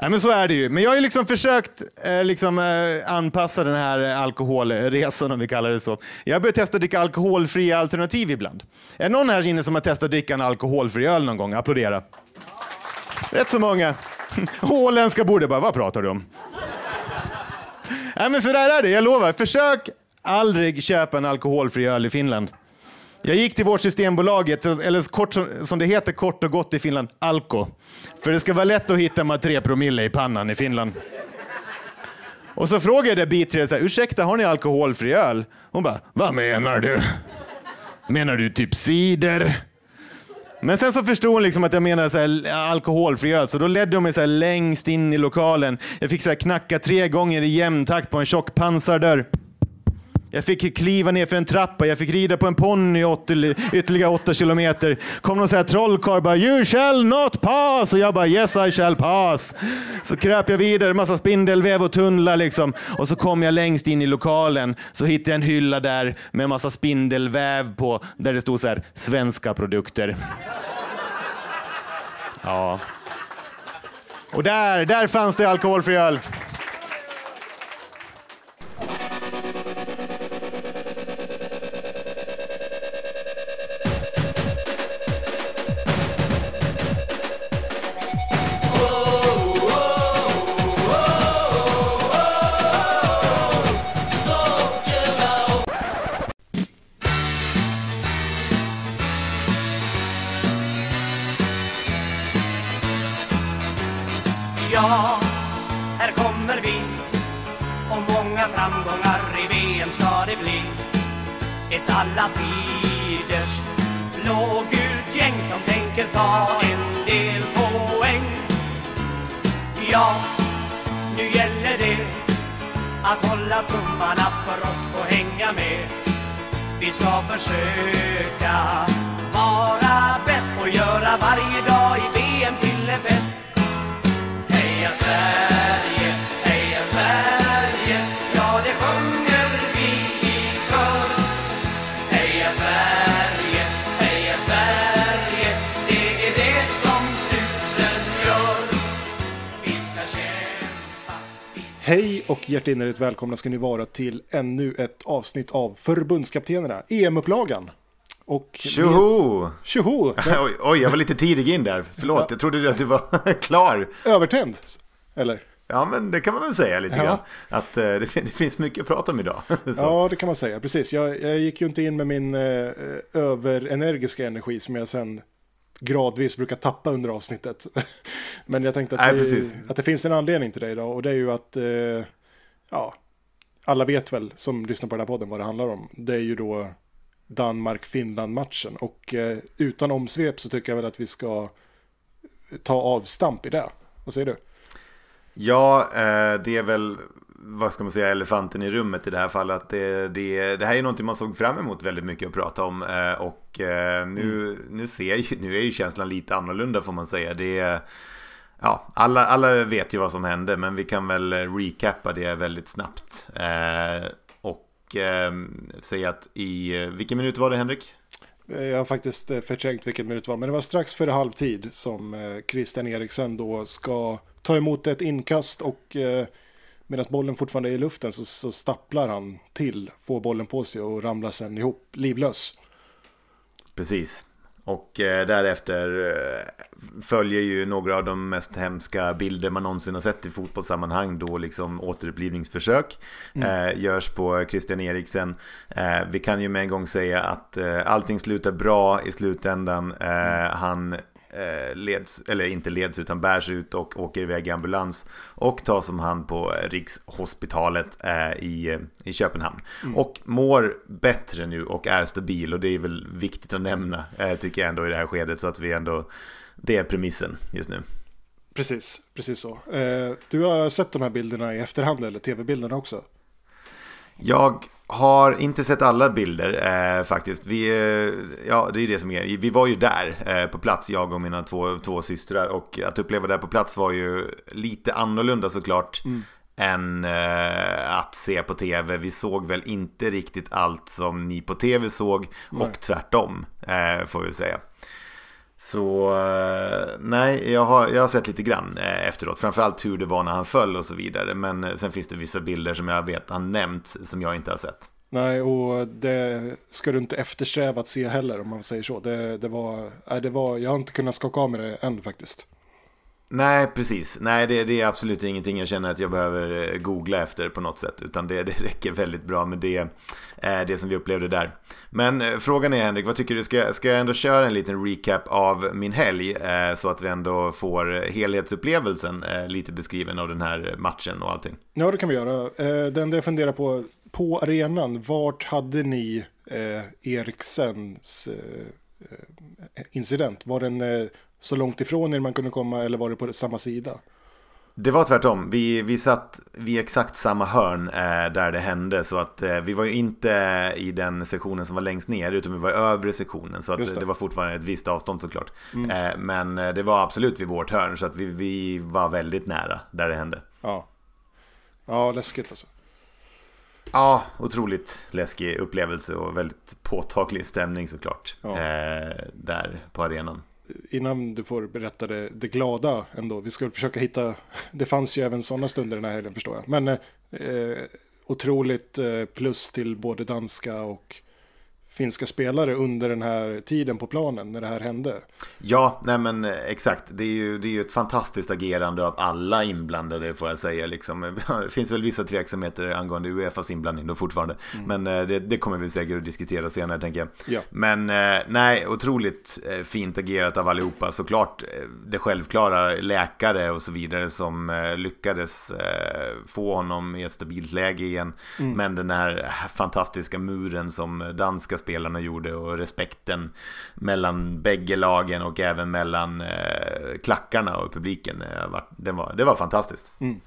Nej, men så är det ju. Men jag har ju liksom försökt eh, liksom, eh, anpassa den här alkoholresan, om vi kallar det så. Jag har börjat testa att dricka alkoholfria alternativ ibland. Är det någon här inne som har testat att dricka en alkoholfri öl någon gång? Applådera. Rätt så många. Åländska borde bara, vad pratar du om? Nej, men så där är det, jag lovar. Försök aldrig köpa en alkoholfri öl i Finland. Jag gick till vårt Systembolaget, eller kort, som det heter kort och gott i Finland, Alko. För det ska vara lätt att hitta med tre promille i pannan i Finland. Och så frågade jag biträdet, ursäkta har ni alkoholfri öl? Hon bara, vad menar du? Menar du typ cider? Men sen så förstod hon liksom att jag menade så här, alkoholfri öl, så då ledde hon mig så längst in i lokalen. Jag fick så knacka tre gånger i jämn takt på en tjock pansardörr. Jag fick kliva ner för en trappa, jag fick rida på en ponny ytterligare åtta kilometer. kom någon trollkarl bara “You shall not pass” och jag bara “Yes I shall pass”. Så kröp jag vidare, massa spindelväv och tunnlar liksom. Och så kom jag längst in i lokalen, så hittade jag en hylla där med massa spindelväv på, där det stod så här “Svenska produkter”. Ja. Och där, där fanns det alkoholfri öl. Hjärtinnerligt välkomna ska ni vara till ännu ett avsnitt av Förbundskaptenerna, EM-upplagan. Och Tjoho! Tjoho! oj, oj, jag var lite tidig in där. Förlåt, jag trodde att du var klar. Övertänd, eller? Ja, men det kan man väl säga lite ja. grann. Att eh, det, det, finns mycket att prata om idag. ja, det kan man säga. Precis. Jag, jag gick ju inte in med min eh, överenergiska energi som jag sen gradvis brukar tappa under avsnittet. Men jag tänkte att, Nej, vi, att det finns en anledning till det idag och det är ju att eh, ja, alla vet väl som lyssnar på den här podden vad det handlar om. Det är ju då Danmark-Finland-matchen och eh, utan omsvep så tycker jag väl att vi ska ta avstamp i det. Vad säger du? Ja, eh, det är väl vad ska man säga, elefanten i rummet i det här fallet. Det, det, det här är någonting man såg fram emot väldigt mycket att prata om. Eh, och eh, nu, mm. nu, ser, nu är ju känslan lite annorlunda får man säga. Det ja, alla, alla vet ju vad som hände, men vi kan väl recappa det väldigt snabbt. Eh, och säga att i, vilken minut var det Henrik? Jag har faktiskt förträngt vilken minut det var, men det var strax före halvtid som Christian Eriksen då ska ta emot ett inkast och Medan bollen fortfarande är i luften så, så stapplar han till, får bollen på sig och ramlar sen ihop livlös. Precis. Och eh, därefter eh, följer ju några av de mest hemska bilder man någonsin har sett i fotbollssammanhang då liksom återupplivningsförsök mm. eh, görs på Christian Eriksen. Eh, vi kan ju med en gång säga att eh, allting slutar bra i slutändan. Mm. Han Eh, leds, eller inte leds utan bärs ut och åker iväg i ambulans och tas om hand på Rikshospitalet eh, i, i Köpenhamn. Mm. Och mår bättre nu och är stabil och det är väl viktigt att nämna eh, tycker jag ändå i det här skedet så att vi ändå, det är premissen just nu. Precis, precis så. Du har sett de här bilderna i efterhand eller tv-bilderna också? Jag har inte sett alla bilder eh, faktiskt. Vi, eh, ja, det är det som är. Vi var ju där eh, på plats, jag och mina två, två systrar. Och att uppleva det på plats var ju lite annorlunda såklart. Mm. Än eh, att se på tv. Vi såg väl inte riktigt allt som ni på tv såg. Nej. Och tvärtom, eh, får vi säga. Så eh, nej, jag har, jag har sett lite grann eh, efteråt. Framförallt hur det var när han föll och så vidare. Men eh, sen finns det vissa bilder som jag vet han nämnt som jag inte har sett. Nej, och det ska du inte eftersträva att se heller om man säger så. Det, det, var, nej, det var, jag har inte kunnat skaka av mig det än faktiskt. Nej, precis. Nej, det, det, är absolut ingenting jag känner att jag behöver eh, googla efter på något sätt. Utan det, det räcker väldigt bra med det, eh, det som vi upplevde där. Men eh, frågan är Henrik, vad tycker du? Ska, ska jag ändå köra en liten recap av min helg? Så att vi ändå får helhetsupplevelsen lite beskriven av den här matchen och allting. Ja, det kan vi göra. Det enda jag funderar på, på arenan, vart hade ni Eriksens incident? Var den så långt ifrån er man kunde komma eller var det på samma sida? Det var tvärtom. Vi, vi satt vid exakt samma hörn eh, där det hände. Så att eh, vi var ju inte i den sektionen som var längst ner utan vi var i övre sektionen. Så att det. det. var fortfarande ett visst avstånd såklart. Mm. Eh, men eh, det var absolut vid vårt hörn så att vi, vi var väldigt nära där det hände. Ja, ja läskigt alltså. Ja, otroligt läskig upplevelse och väldigt påtaglig stämning såklart. Ja. Eh, där på arenan innan du får berätta det, det glada ändå. Vi ska försöka hitta, det fanns ju även sådana stunder den här helgen förstår jag. Men eh, eh otroligt eh, plus till både danska och finska spelare under den här tiden på planen när det här hände. Ja, nej men eh, exakt. Det är ju, det är ju ett fantastiskt agerande av alla inblandade får jag säga. Liksom. Det finns väl vissa tveksamheter angående Uefas inblandning då fortfarande. Mm. Men eh, det, det, kommer vi säkert att diskutera senare tänker jag. Ja. Men eh, nej, otroligt fint agerat av allihopa. Såklart det självklara läkare och så vidare som lyckades få honom i ett stabilt läge igen. Mm. Men den här fantastiska muren som danska spelarna gjorde och respekten mellan bägge lagen och även mellan eh, klackarna och publiken. Eh, det var, det var fantastiskt. Mm.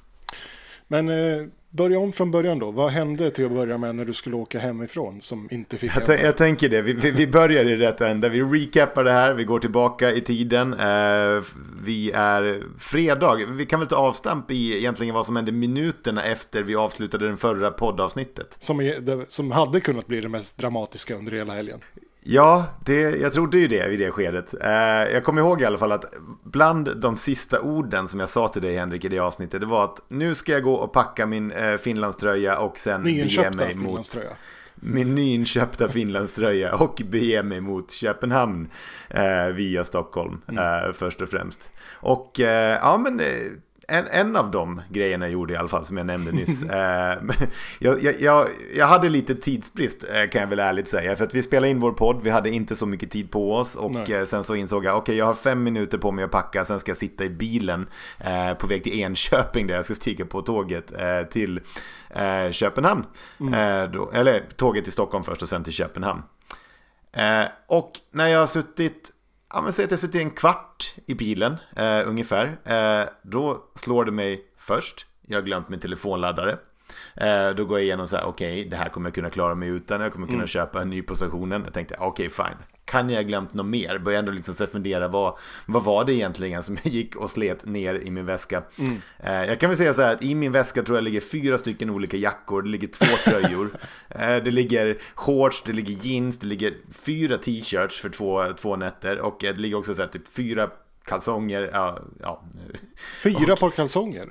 Men eh, börja om från början då. Vad hände till att börja med när du skulle åka hemifrån som inte fick jag, jag tänker det. Vi, vi, vi, börjar i rätt ände. Vi recapar det här. Vi går tillbaka i tiden. Eh, vi är fredag. Vi kan väl ta avstamp i egentligen vad som hände minuterna efter vi avslutade den förra poddavsnittet. Som, är, som hade kunnat bli det mest dramatiska under hela helgen. Ja, det, jag trodde ju det vid det skedet. Eh, jag kommer ihåg i alla fall att bland de sista orden som jag sa till dig Henrik i det avsnittet, det var att nu ska jag gå och packa min eh, Finlandströja och sen bege mig mot min nyinköpta Finlandströja och bege mig mot Köpenhamn eh, via Stockholm mm. eh, först och främst. Och eh, ja men eh, en, en av de grejerna jag gjorde i alla fall som jag nämnde nyss. eh, jag, jag, jag, hade lite tidsbrist eh, kan jag väl ärligt säga. För att vi spelade in vår podd, vi hade inte så mycket tid på oss. Och eh, sen så insåg jag, okej okay, jag har fem minuter på mig att packa. Sen ska jag sitta i bilen på väg till Enköping där jag ska stiga på tåget till Köpenhamn. Mm. Då, eller tåget till Stockholm först och sen till Köpenhamn. och när jag har suttit ja, men säg att jag suttit en kvart i bilen eh, ungefär. Eh, då slår det mig först, jag har glömt min telefonladdare. Eh, då går jag igenom så här, okej, okay, det här kommer jag kunna klara mig utan. Jag kommer kunna mm. köpa en ny på stationen. Jag tänkte, okej, okay, fine. Kan jag ha glömt något mer? Började ändå liksom så fundera, vad, vad var det egentligen som jag gick och slet ner i min väska? Mm. Eh, jag kan väl säga så här, att i min väska tror jag ligger fyra stycken olika jackor. Det ligger två tröjor. eh, det ligger shorts, det ligger jeans, det ligger fyra t-shirts för två, två nätter. Och det ligger också så här, typ fyra kalsonger. Ja, ja. Fyra och, par kalsonger?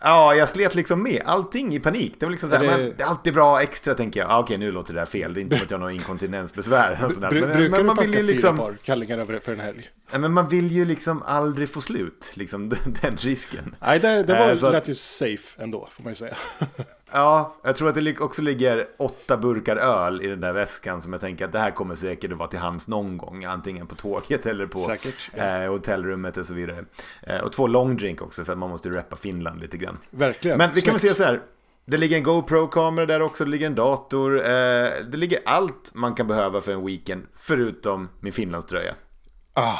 Ja, jag slet liksom med allting i panik. Det var liksom såhär, det... Men, det är alltid bra extra tänker jag. Ah, okej, nu låter det där fel. Det är inte som att jag har någon inkontinensbesvär. Och sådär. Men, Brukar men, man du packa vill ju liksom... fyra par kallingar över för en helg? Men man vill ju liksom aldrig få slut, liksom den risken. Nej, det, det var, äh, lät ju safe ändå, får man ju säga. Ja, jag tror att det också ligger åtta burkar öl i den där väskan som jag tänker att det här kommer säkert att vara till hands någon gång. Antingen på tåget eller på säkert, ja. eh, hotellrummet och så vidare. Eh, och två långdrink också för att man måste reppa Finland lite grann. Verkligen. Men vi kan väl säga så här. Det ligger en GoPro-kamera där också, det ligger en dator. Eh, det ligger allt man kan behöva för en weekend, förutom min Finlandströja. Ah.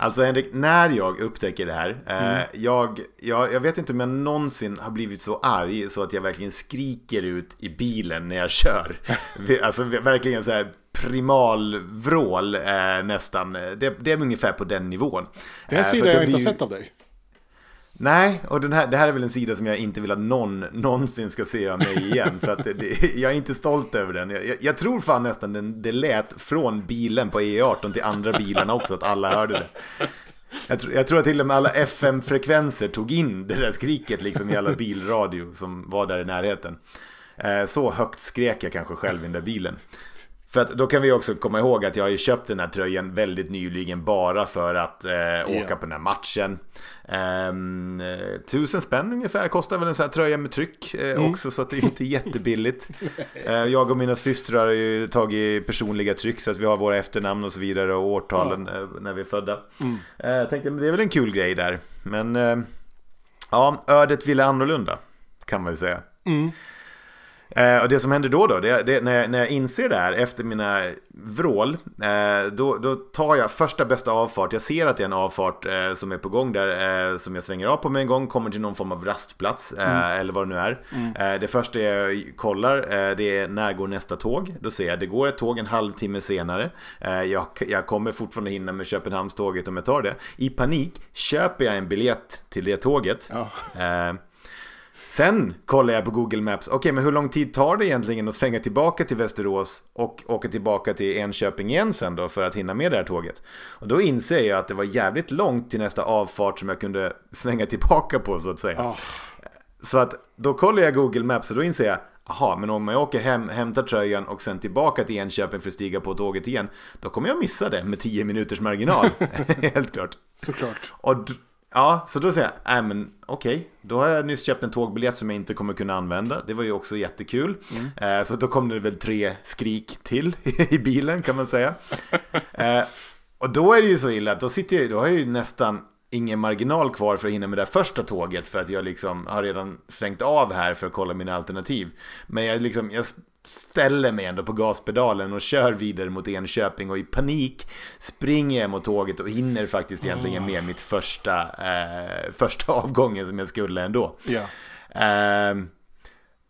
Alltså Henrik, när jag upptäcker det här, eh, mm. eh, jag, jag, jag, vet inte om jag någonsin har blivit så arg så att jag verkligen skriker ut i bilen när jag kör. alltså verkligen så här primalvrål eh, nästan. Det, det, är ungefär på den nivån. Det är en eh, sida jag, jag inte har sett av dig. Nej, och den här, det här är väl en sida som jag inte vill att någon någonsin ska se av mig igen. För att det, jag är inte stolt över den. Jag, jag tror fan nästan den, det lät från bilen på E18 till andra bilarna också, att alla hörde det. Jag, tror, jag tror att till och med alla FM-frekvenser tog in det där skriket liksom i alla bilradio som var där i närheten. Eh, så högt skrek jag kanske själv i den där bilen. För att då kan vi också komma ihåg att jag har ju köpt den här tröjan väldigt nyligen bara för att eh, åka yeah. på den här matchen. Um, tusen spänn ungefär kostar väl en sån här tröja med tryck eh, mm. också så att det är inte jättebilligt. eh, jag och mina systrar har ju tagit personliga tryck så att vi har våra efternamn och så vidare och årtalen eh, när vi är födda. Mm. Eh, jag tänkte men det är väl en kul grej där. Men eh, ja, ödet ville annorlunda kan man väl säga. Mm. Eh, och det som händer då, då det, det, när, jag, när jag inser det här efter mina vrål, eh, då, då tar jag första bästa avfart. Jag ser att det är en avfart eh, som är på gång där, eh, som jag svänger av på med en gång, kommer till någon form av rastplats, eh, mm. eller vad det nu är. Mm. Eh, det första jag kollar, det är när går nästa tåg? Då ser jag, det går ett tåg en halvtimme senare. jag, jag kommer fortfarande hinna med Köpenhamnståget om jag tar det. I panik köper jag en biljett till det tåget. Ja. Sen kollar jag på Google Maps, okej okay, men hur lång tid tar det egentligen att svänga tillbaka till Västerås och åka tillbaka till Enköping igen sen då för att hinna med det här tåget? Och då inser jag att det var jävligt långt till nästa avfart som jag kunde svänga tillbaka på så att säga. Oh. Så att då kollar jag Google Maps och då inser jag, Jaha, men om jag åker hem, hämtar tröjan och sen tillbaka till Enköping för att stiga på tåget igen, då kommer jag missa det med 10 minuters marginal. Helt klart. Såklart. Och Ja, så då säger jag, nej men okej, okay. då har jag nyss köpt en tågbiljett som jag inte kommer kunna använda. Det var ju också jättekul. Mm. Eh, så då kom det väl tre skrik till i bilen kan man säga. Eh, och då är det ju så illa att då sitter jag, då har jag ju nästan ingen marginal kvar för att hinna med det första tåget för att jag liksom har redan svängt av här för att kolla mina alternativ. Men jag, liksom, jag ställer mig ändå på gaspedalen och kör vidare mot Enköping och i panik springer jag mot tåget och hinner faktiskt egentligen med mitt första, eh, första avgången som jag skulle ändå. Ja. Eh,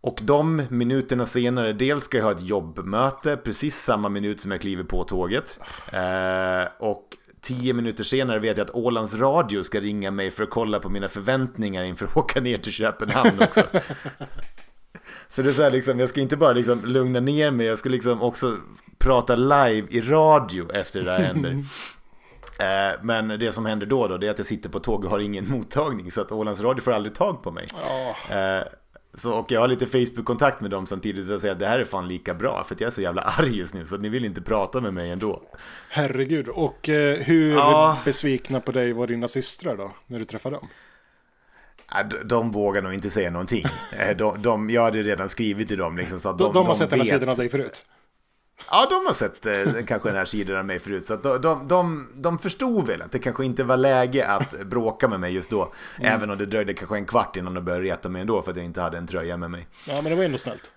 och de minuterna senare, dels ska jag ha ett jobbmöte precis samma minut som jag kliver på tåget. Eh, och tio minuter senare vet jag att Ålands Radio ska ringa mig för att kolla på mina förväntningar inför att åka ner till Köpenhamn också. Så det är så här liksom, jag ska inte bara liksom lugna ner mig, jag ska liksom också prata live i radio efter det där händer. Eh, men det som händer då, då det är att jag sitter på tåg och har ingen mottagning så att Ålands Radio får aldrig tag på mig. Oh. Så, och jag har lite Facebook-kontakt med dem samtidigt så jag säger att det här är fan lika bra för att jag är så jävla arg just nu så ni vill inte prata med mig ändå. Herregud, och eh, hur ja. besvikna på dig var dina systrar då när du träffade dem? De, de vågar nog inte säga någonting. Eh, de, de, jag hade redan skrivit till dem. Liksom, så de, de, de har sett den här sidan av dig förut? Ja, de har sett eh, kanske den här sidan av mig förut. Så de, de, de, de förstod väl att det kanske inte var läge att bråka med mig just då. Mm. Även om det dröjde kanske en kvart innan de började reta mig ändå för att jag inte hade en tröja med mig. Ja, men det var ändå snällt.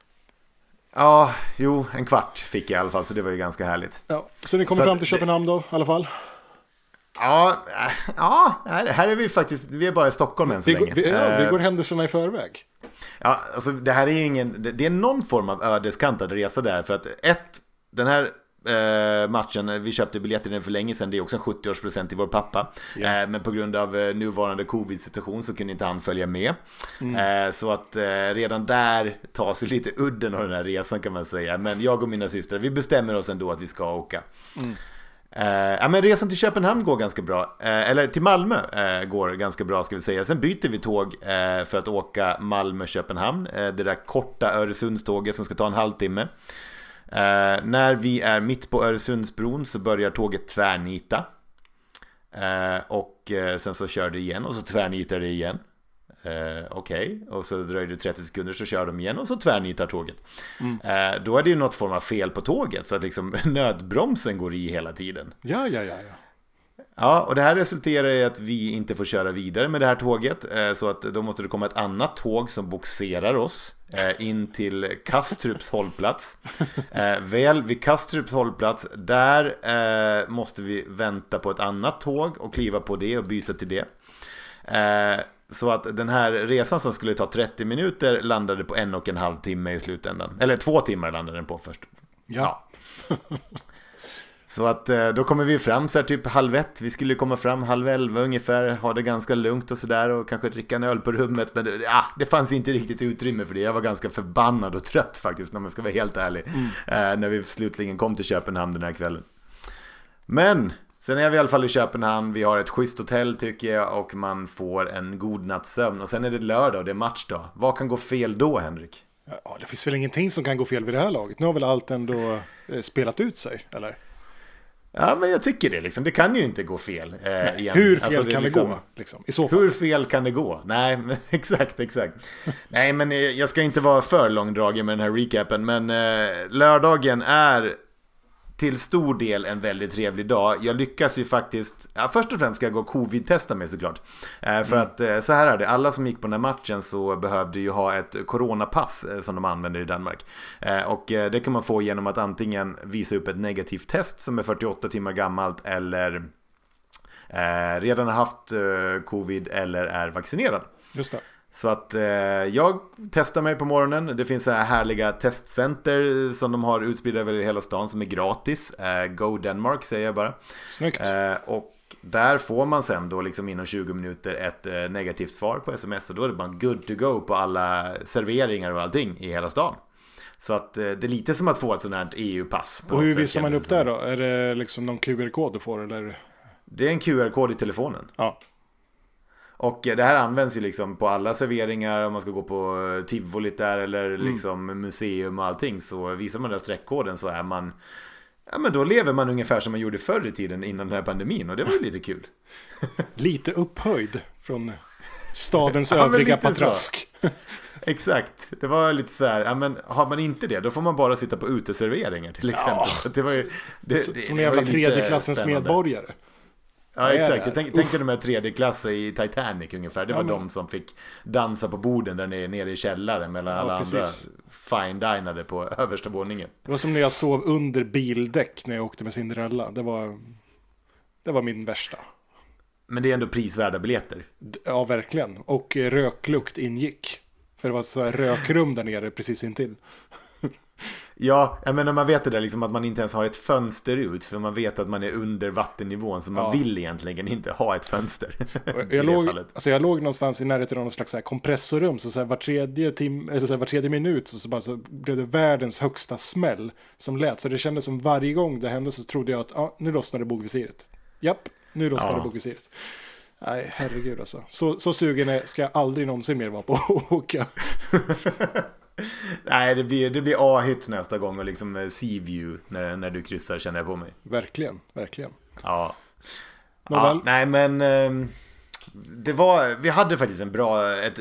Ja, jo, en kvart fick jag i alla fall, så det var ju ganska härligt. Ja, så ni kommer så fram till Köpenhamn då, i alla fall? Ja, ja, här är vi faktiskt, vi är bara i Stockholm än så vi, länge. Vi, ja, vi eh, går händelserna i förväg. Ja, alltså det här är ingen, det är någon form av ödeskantad resa där. För att ett, den här eh, matchen, vi köpte biljetter den för länge sedan, det är också en 70-årspresent till vår pappa. Yeah. Eh, men på grund av eh, nuvarande covid-situation så kunde inte han följa med. Mm. Eh, så att eh, redan där tas ju lite udden av den här resan kan man säga. Men jag och mina systrar, vi bestämmer oss ändå att vi ska åka. Mm. Eh, ja, men resan till Köpenhamn går ganska bra. eh, eller till Malmö eh, går ganska bra ska vi säga. Sen byter vi tåg eh, för att åka Malmö-Köpenhamn. Eh, det där korta Öresundståget som ska ta en halvtimme. Eh, när vi är mitt på Öresundsbron så börjar tåget tvärnita. och sen så kör det igen och så tvärnitar det igen. Eh, Okej, okay. och så dröjer det 30 sekunder så kör de igen och så tvärnitar tåget. Mm. Eh, då är det ju något form av fel på tåget så att liksom nödbromsen går i hela tiden. Ja, ja, ja, ja. Ja, och det här resulterar i att vi inte får köra vidare med det här tåget. Eh, så att då måste det komma ett annat tåg som boxerar oss eh, in till Kastrups hållplats. Eh, väl vid Kastrups hållplats, där måste vi vänta på ett annat tåg och kliva på det och byta till det. Eh, så att den här resan som skulle ta 30 minuter landade på en och en halv timme i slutändan. Eller två timmar landade den på först. Ja. ja. Så att eh, då kommer vi fram så här typ halv ett. Vi skulle komma fram halv elva ungefär, ha det ganska lugnt och sådär och kanske dricka en öl på rummet. Men det, ja, det fanns inte riktigt utrymme för det. Jag var ganska förbannad och trött faktiskt, om man ska vara helt ärlig. Mm. Eh, när vi slutligen kom till Köpenhamn den här kvällen. Men Sen är vi i alla fall i Köpenhamn, vi har ett schysst hotell tycker jag och man får en god natts sömn. Och sen är det lördag och det är matchdag. Vad kan gå fel då, Henrik? Ja, det finns väl ingenting som kan gå fel vid det här laget. Nu har väl allt ändå eh, spelat ut sig, eller? Ja, men jag tycker det liksom. Det kan ju inte gå fel. Eh, Nej, hur fel alltså, det kan liksom, det gå? Liksom, I så fall. Hur fel kan det gå? Nej, men, exakt, exakt. Nej, men eh, jag ska inte vara för långdragen med den här recapen, men eh, lördagen är till stor del en väldigt trevlig dag. Jag lyckas ju faktiskt, ja, först och främst ska jag gå och covid-testa mig såklart. Eh, för mm. att eh, så här är det, alla som gick på den här matchen så behövde ju ha ett coronapass eh, som de använder i Danmark. Eh, och eh, det kan man få genom att antingen visa upp ett negativt test som är 48 timmar gammalt eller eh, redan har haft covid eller är vaccinerad. Just det. Så att eh, jag testar mig på morgonen. Det finns så här härliga testcenter som de har utspridda över hela stan som är gratis. Eh, Go Denmark säger jag bara. Snyggt. Eh, och där får man sen då liksom inom 20 minuter ett eh, negativt svar på sms och då är det bara good to go på alla serveringar och allting i hela stan. Så att eh, det är lite som att få ett sånt här EU-pass. Och hur visar man upp det då? Är det liksom någon QR-kod du får eller? Det är en QR-kod i telefonen. Ja. Och det här används ju liksom på alla serveringar, om man ska gå på eh, tivolit där eller mm. liksom museum och allting. Så visar man den streckkoden så är man Ja men då lever man ungefär som man gjorde förr i tiden innan den här pandemin och det var ju lite kul. lite upphöjd från stadens ja, övriga patrask. Exakt, det var lite så här, ja men har man inte det då får man bara sitta på uteserveringar till exempel. Ja. Det var ju, det, som en jävla tredje klassens medborgare. Ja, exakt. Jag tänk, tänkte de här tredje klass i Titanic ungefär. Det var ja, men... de som fick dansa på borden där nere, nere i källaren mellan ja, alla precis. andra fine-dinade på översta våningen. Det var som när jag sov under bildäck när jag åkte med Cinderella. Det var, det var min värsta. Men det är ändå prisvärda biljetter. Ja, verkligen. Och röklukt ingick. För det var så här rökrum där nere precis intill. Ja, men man vet det där liksom att man inte ens har ett fönster ut för man vet att man är under vattennivån så man ja. vill egentligen inte ha ett fönster. jag, låg, alltså jag låg någonstans i närheten av någon slags så kompressorrum så, så här var, tredje tim, eller så här var tredje minut så, så, bara, så blev det världens högsta smäll som lät. Så det kändes som varje gång det hände så trodde jag att ah, nu lossnade bogvisiret. Japp, nu lossnade ja. bogvisiret. Nej, herregud alltså. Så, så sugen är, ska jag aldrig någonsin mer vara på att åka. Nej, det blir, det blir A-hit nästa gång och liksom eh, C-view när, när du kryssar känner jag på mig. Verkligen, verkligen. Ja. ja nej, men... Eh, det var, vi hade faktiskt en bra, ett,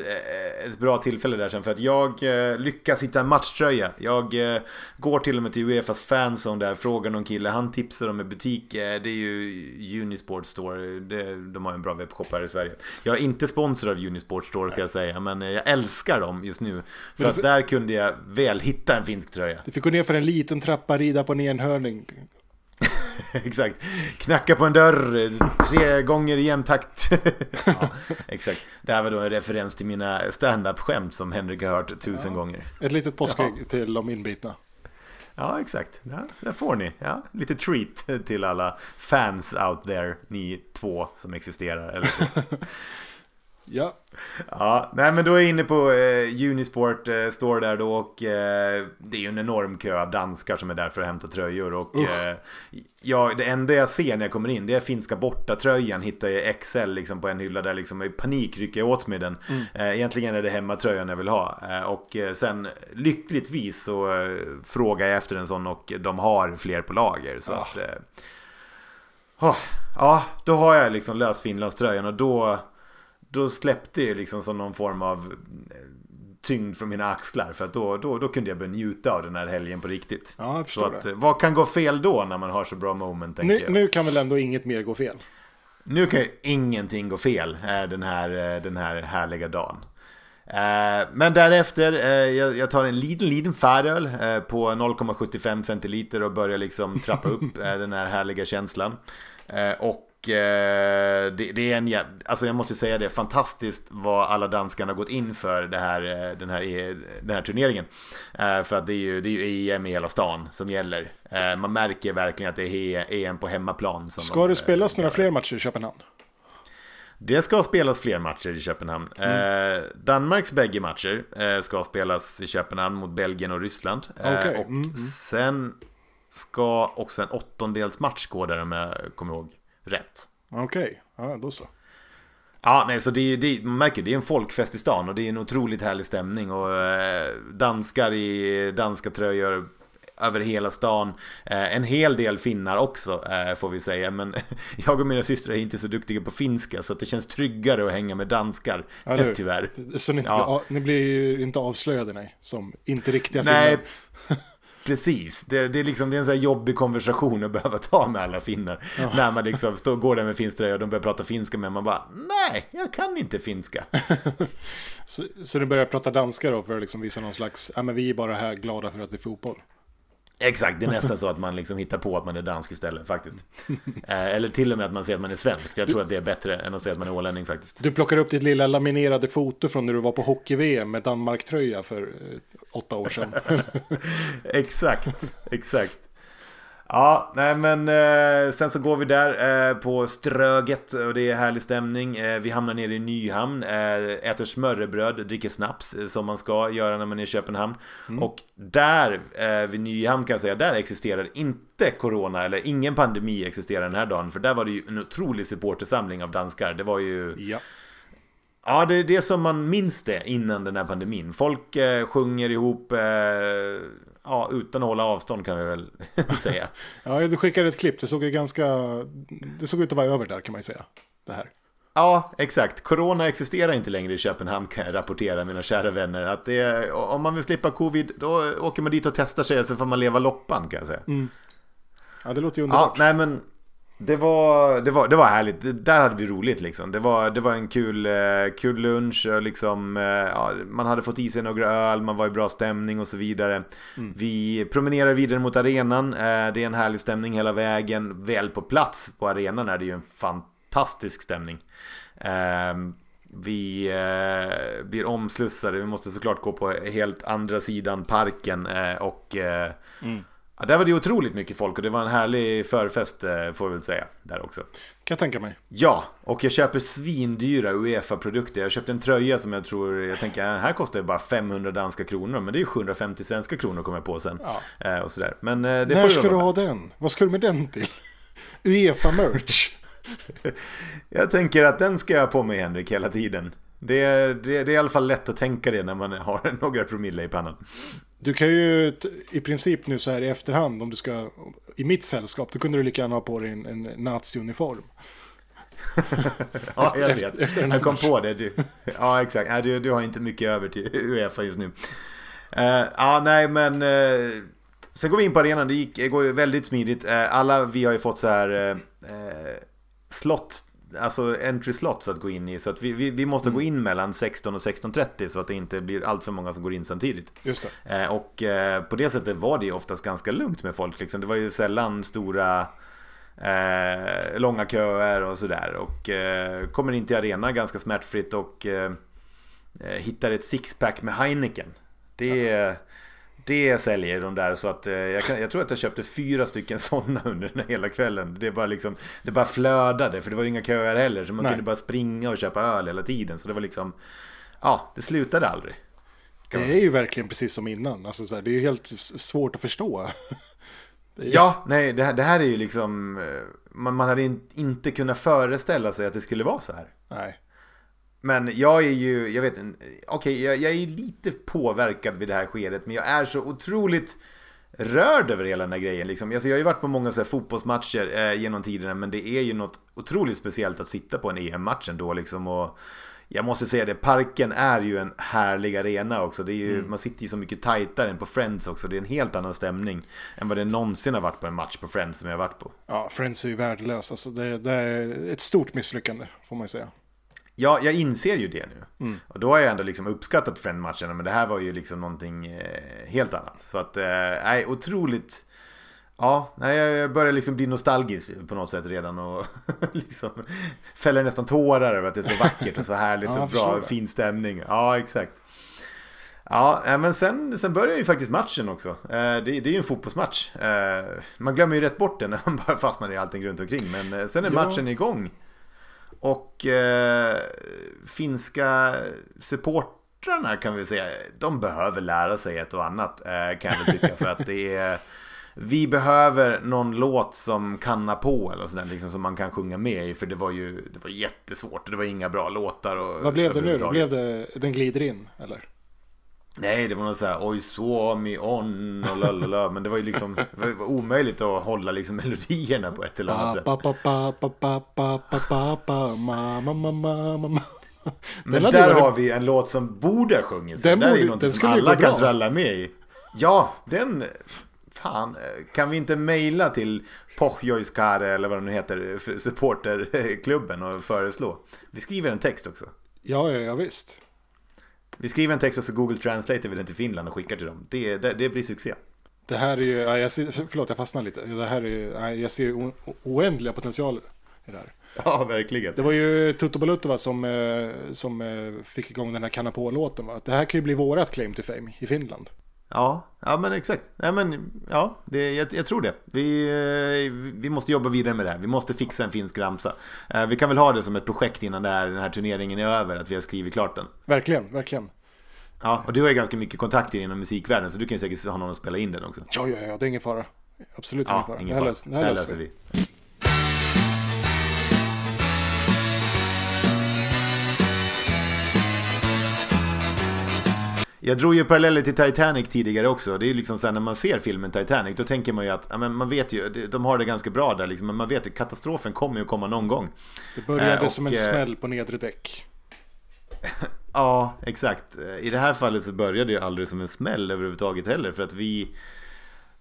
ett bra tillfälle där sen för att jag eh, lyckas hitta en matchtröja. Jag eh, går till och med till Uefas fanzone där, frågar någon kille, han tipsar om en butik. Eh, det är ju Unisport Store, det, de har en bra webbshop här i Sverige. Jag är inte sponsor av Unisport Store ska jag säga, men jag älskar dem just nu. För att där kunde jag väl hitta en finsk tröja. Du fick gå ner för en liten trappa, rida på en enhörning. exakt. Knacka på en dörr tre gånger i jämn takt. ja, exakt. Det här var då en referens till mina stand-up-skämt som Henrik har hört tusen ja. gånger. Ett litet påskägg ja. till de inbitna. Ja, exakt. Ja, där får ni. Ja, lite treat till alla fans out there, ni två som existerar. Eller Ja. Ja, nej men då är jag inne på eh, Unisport eh, Store där då och eh, det är ju en enorm kö av danskar som är där för att hämta tröjor och eh, ja, det enda jag ser när jag kommer in det är finska bortatröjan hittar jag XL liksom på en hylla där liksom i panik rycker jag åt mig den. Mm. Eh, egentligen är det hemmatröjan jag vill ha eh, och eh, sen lyckligtvis så frågar jag efter en sån och de har fler på lager så oh. att oh, Ja, då har jag liksom löst Finlandströjan och då då släppte jag liksom som någon form av eh, tyngd från mina axlar. För att då, då, då kunde jag börja njuta av den här helgen på riktigt. Ja, jag förstår så att, det. Vad kan gå fel då när man har så bra moment? Nu, jag. nu kan väl ändå inget mer gå fel? Nu kan ju ingenting gå fel eh, den här, eh, den här härliga dagen. Men därefter, jag tar en liten, liten färöl på 0,75 centiliter och börjar liksom trappa upp den här härliga känslan. Och eh, det, det, är en alltså jag måste säga det, fantastiskt vad alla danskarna har gått in för det här, eh, den, här, e, den här turneringen. Eh, för att det är, ju, det är ju EM i hela stan som gäller. Eh, man märker verkligen att det är EM på hemmaplan. Ska de, det spelas några fler matcher i Köpenhamn? Det ska spelas fler matcher i Köpenhamn. Mm. Eh, Danmarks bägge matcher eh, ska spelas i Köpenhamn mot Belgien och Ryssland. Eh, okay. och mm. sen ska också en åttondelsmatch gå där om jag kommer ihåg rätt. Okej, okay. ja då så. Ja, nej, så det, det, man märker det är en folkfest i stan och det är en otroligt härlig stämning och eh, danskar i danska tröjor över hela stan. Eh, en hel del finnar också eh, får vi säga. Men jag och mina systrar är inte så duktiga på finska så det känns tryggare att hänga med danskar. Ja, tyvärr. Så ni, inte ja. blir, ni blir inte avslöjade nej, som inte riktiga finnar? Nej, Precis, det, det, är liksom, det är en sån här jobbig konversation att behöva ta med alla finnar. Ja. När man liksom står, går där med finströja och de börjar prata finska med man bara Nej, jag kan inte finska. så, så du börjar prata danska då för att liksom visa någon slags, ja men vi är bara här glada för att det är fotboll. Exakt, det är nästan så att man liksom hittar på att man är dansk istället faktiskt. Eh, eller till och med att man säger att man är svensk. Jag tror att det är bättre än att säga att man är ålänning faktiskt. Du plockar upp ditt lilla laminerade foto från när du var på hockey-VM med Danmark-tröja för eh, åtta år sedan. exakt, exakt. Ja, nej men eh, sen så går vi där eh, på Ströget och det är härlig stämning. Eh, vi hamnar nere i Nyhamn, eh, äter smörrebröd, dricker snaps eh, som man ska göra när man är i Köpenhamn. Mm. Och där eh, vid Nyhamn kan jag säga, där existerar inte Corona eller ingen pandemi existerar den här dagen. För där var det ju en otrolig supportersamling av danskar. Det var ju... Ja. Ja, det är det som man minns det innan den här pandemin. Folk sjunger ihop, ja, utan att hålla avstånd kan vi väl säga. ja, du skickade ett klipp, det såg ganska, det såg ut att vara över där kan man ju säga. Det här. Ja, exakt. Corona existerar inte längre i Köpenhamn kan jag rapportera mina kära vänner. Att är, om man vill slippa covid, då åker man dit och testar sig, sen får man leva loppan kan jag säga. Mm. Ja, det låter ju underbart. Ja, nej men det var, det var, det var härligt. Där hade vi roligt liksom. Det var, det var en kul, eh, kul lunch. Liksom, eh, ja, man hade fått i sig några öl, man var i bra stämning och så vidare. Mm. Vi promenerar vidare mot arenan. Eh, det är en härlig stämning hela vägen. Väl på plats på arenan är det ju en fantastisk stämning. Vi blir omslussade, vi måste såklart gå på helt andra sidan parken och mm. Ja, där var det otroligt mycket folk och det var en härlig förfest eh, får vi väl säga. Där också. Kan jag tänka mig. Ja, och jag köper svindyra Uefa-produkter. Jag köpte en tröja som jag tror, jag tänker, här kostar det bara 500 danska kronor. Men det är ju 750 svenska kronor kommer jag på sen. Ja. Eh, och sådär. Men eh, det När ska du ha den? Vad ska du med den till? Uefa-merch? jag tänker att den ska jag ha på mig Henrik hela tiden. Det är, det, det är i alla fall lätt att tänka det när man har några promille i pannan. Du kan ju i princip nu så här i efterhand om du ska i mitt sällskap, då kunde du lika gärna ha på dig en, en nazi-uniform. ja, efter, jag vet. Efter, efter jag kom på det. Du. Ja, exakt. Ja, du, du har inte mycket över till Uefa just nu. Uh, ja, nej, men... Uh, sen går vi in på arenan. Det gick, det går ju väldigt smidigt. Uh, alla vi har ju fått så här... slott alltså entry slots att gå in i. Så att vi, vi, vi måste mm. gå in mellan 16 och 16.30 så att det inte blir allt för många som går in samtidigt. Just. Eh, och eh, på det sättet var det oftast ganska lugnt med folk. Liksom. Det var ju sällan stora eh, långa köer och sådär. Och eh, kommer in till arena ganska smärtfritt och eh, eh, hittar ett sixpack med Heineken. Det är det säljer de där så att eh, jag, kan, jag, tror att jag köpte fyra stycken sådana under den hela kvällen. Det bara liksom, det bara flödade för det var ju inga köer heller så man Nej. kunde bara springa och köpa öl hela tiden. Så det var liksom, ja, det slutade aldrig. Det är ju verkligen precis som innan. Alltså, så här, det är ju helt svårt att förstå. Ja, nej, det här, det här, är ju liksom... Eh, man, man hade in, inte kunnat föreställa sig att det skulle vara så här. Nej. Men jag är ju, jag vet okej, okay, jag, jag, är lite påverkad vid det här skedet, men jag är så otroligt rörd över hela den här grejen. Liksom. Alltså, jag har ju varit på många så fotbollsmatcher eh, genom tiderna, men det är ju något otroligt speciellt att sitta på en EM-match ändå. Liksom, och jag måste säga det, parken är ju en härlig arena också. Det är ju, mm. Man sitter ju så mycket tajtare än på Friends också. Det är en helt annan stämning än vad det någonsin har varit på en match på Friends som jag har varit på. Ja, Friends är ju värdelös. Alltså, det, det är ett stort misslyckande, får man ju säga. Ja, jag inser ju det nu. Mm. Och då har jag ändå liksom uppskattat Friend-matcherna, men det här var ju liksom någonting eh, helt annat. Så att, eh, nej, otroligt... Ja, nej, jag börjar liksom bli nostalgisk på något sätt redan och liksom fäller nästan tårar över att det är så vackert och så härligt ja, och bra, fin stämning. Ja, exakt. Ja, men sen, sen börjar ju faktiskt matchen också. Eh, det, det är ju en fotbollsmatch. Eh, man glömmer ju rätt bort det när man bara fastnar i allting runt omkring. Men eh, sen är matchen ja. igång. Och eh, finska supportrarna kan vi säga, de behöver lära sig ett och annat kan jag tycka. För att det är vi behöver någon låt som kanna på eller sådär, liksom, som man kan sjunga med i. För det var ju det var jättesvårt. Det var inga bra låtar. Och, Vad blev det nu? Blev det Den glider in, eller? Nej, det var något såhär Oj, swami on och lalala. Men det var ju liksom det var omöjligt att hålla liksom melodierna på ett eller annat sätt. Men där har vi en låt som borde ha sjungits. Den, där är något som alla kan tralla med i. Ja, den fan, kan vi inte mejla till Pohjoiskare eller vad de nu heter, supporterklubben och föreslå? Vi skriver en text också. Ja, ja, ja visst. Vi skriver en text och så Google Translate vi den till Finland och skickar till dem. Det, det, det blir succé. Det här är ju, jag ser, förlåt jag fastnar lite. Det här är, jag ser o, oändliga potentialer i det här. Ja, verkligen. Det var ju Toto Balutova som, eh, som eh, fick igång den här Kanapå-låten. Det här kan ju bli vårat claim to fame i Finland. Ja, ja men exakt. Ja, men, ja, det, jag, jag, tror det. Vi, vi måste jobba vidare med det här. Vi måste fixa en finsk ramsa. Eh, vi kan väl ha det som ett projekt innan här, den här turneringen är över, att vi har skrivit klart den. Verkligen, verkligen. Ja, och du har ju ganska mycket kontakter inom musikvärlden, så du kan ju säkert ha någon att spela in den också. Ja, ja, ja, det är ingen fara. Absolut ingen ja. Ingen fara. Det här löser vi. Jag drog ju paralleller till Titanic tidigare också. Det är ju liksom så här, när man ser filmen Titanic, då tänker man ju att, ja, men man vet ju, de har det ganska bra där liksom, men man vet ju katastrofen kommer ju komma någon gång. Det började eh, och, som en eh, smäll på nedre däck. ja, exakt. I det här fallet så började det ju aldrig som en smäll överhuvudtaget heller, för att vi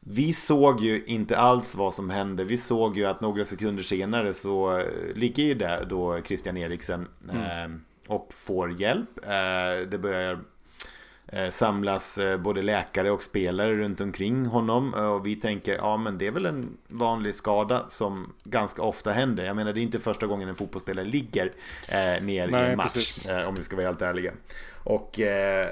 vi såg ju inte alls vad som hände. Vi såg ju att några sekunder senare så eh, ligger ju där då Christian Eriksen mm. eh, och får hjälp. Eh, det börjar samlas eh, både läkare och spelare runt omkring honom eh, och vi tänker ja men det är väl en vanlig skada som ganska ofta händer. Jag menar det är inte första gången en fotbollsspelare ligger eh, ner Nej, i en match eh, om vi ska vara helt ärliga. Och eh,